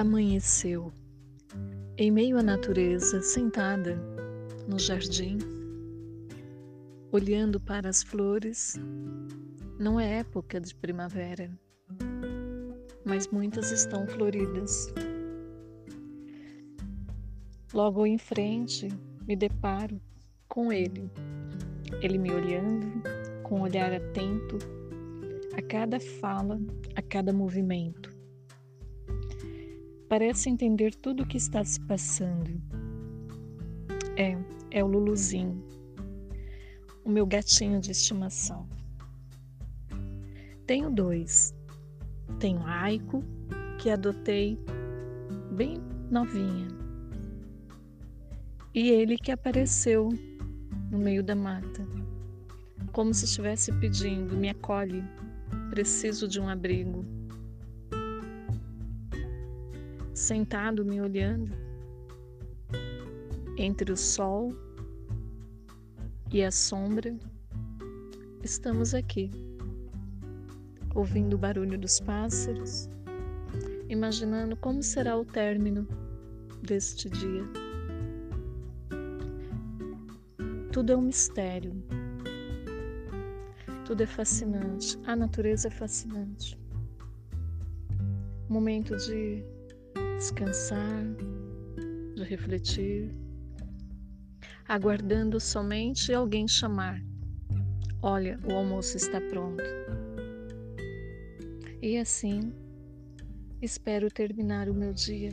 amanheceu, em meio à natureza, sentada no jardim, olhando para as flores. Não é época de primavera, mas muitas estão floridas. Logo em frente, me deparo com ele, ele me olhando com um olhar atento a cada fala, a cada movimento parece entender tudo o que está se passando. É, é o Luluzinho, o meu gatinho de estimação. Tenho dois. Tenho a Aiko, que adotei bem novinha. E ele que apareceu no meio da mata, como se estivesse pedindo: me acolhe, preciso de um abrigo sentado me olhando entre o sol e a sombra, estamos aqui, ouvindo o barulho dos pássaros, imaginando como será o término deste dia. Tudo é um mistério, tudo é fascinante, a natureza é fascinante. Momento de descansar, de refletir, aguardando somente alguém chamar: Olha, o almoço está pronto. E assim, espero terminar o meu dia